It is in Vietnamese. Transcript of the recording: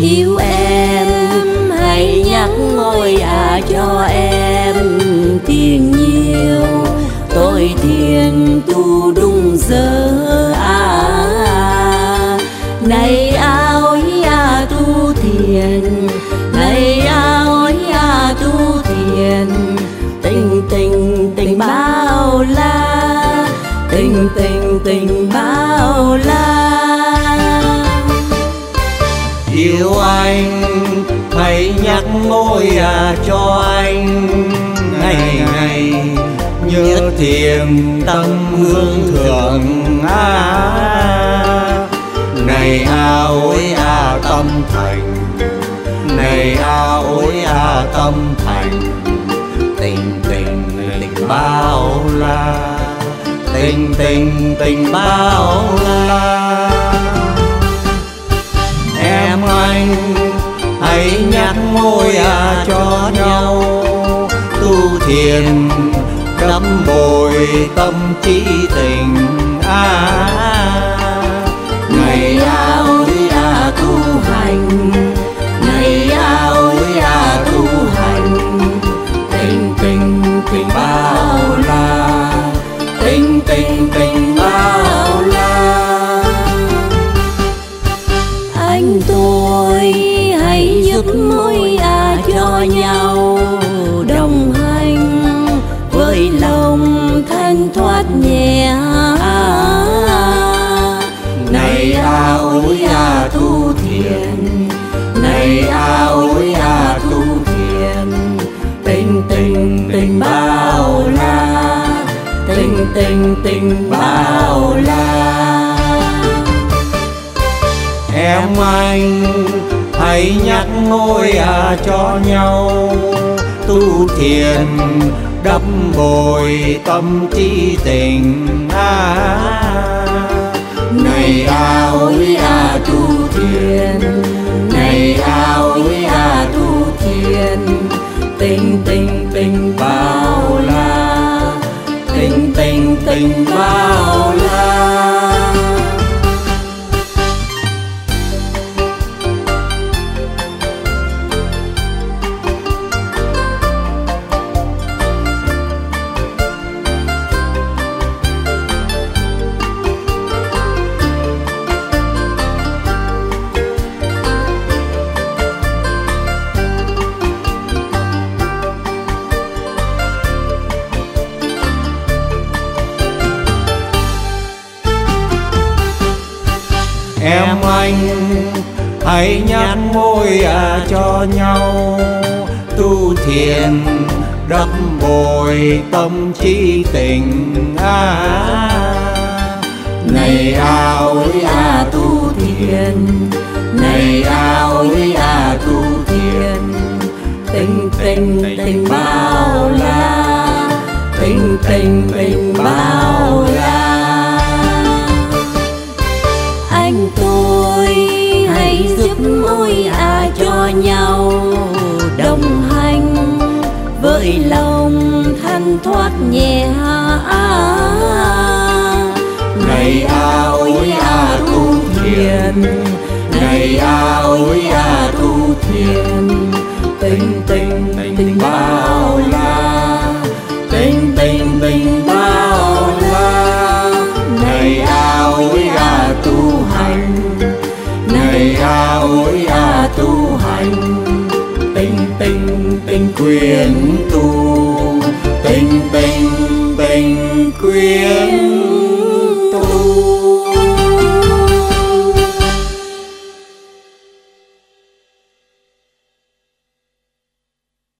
yêu em, hãy nhắc ngôi à cho em tiền nhiều tôi thiền tu đúng giờ à này ao à tu thiền, này ao à tu thiền. Tình tình tình ba yêu anh, hãy nhắc ngôi à cho anh. Ngày ngày nhớ thiền tâm hương thượng à này a ôi a tâm thành này a ôi a tâm thành. Tình tình tình bao la, tình tình tình bao la anh hãy nhắc môi à cho nhau. Tu thiền, đắm bồi tâm trí tình à tu thiền này a ối a tu thiền tình tình tình bao la. Tình tình tình bao la. Em anh, hãy nhắc ngôi à cho nhau. Tu thiền, đắp bồi tâm trí tình à tình tình tình bao la. Tình tình tình bao la. Em anh, hãy nhắc môi à cho nhau. Tu thiền, đắp bồi tâm trí tình à. Này a ơi a tu thiền. Này a ơi a tu thiền. Tình tình tình bao la. Tình tình tình bao la. Anh tôi. Hãy giúp môi à cho nhau đồng hành. Với lòng thanh thoát nhẹ này a à ôi à a tu thiền. Này a à ôi a tu thiền. Tình tình tình ba tình quyến tu. Tình tình tình quyến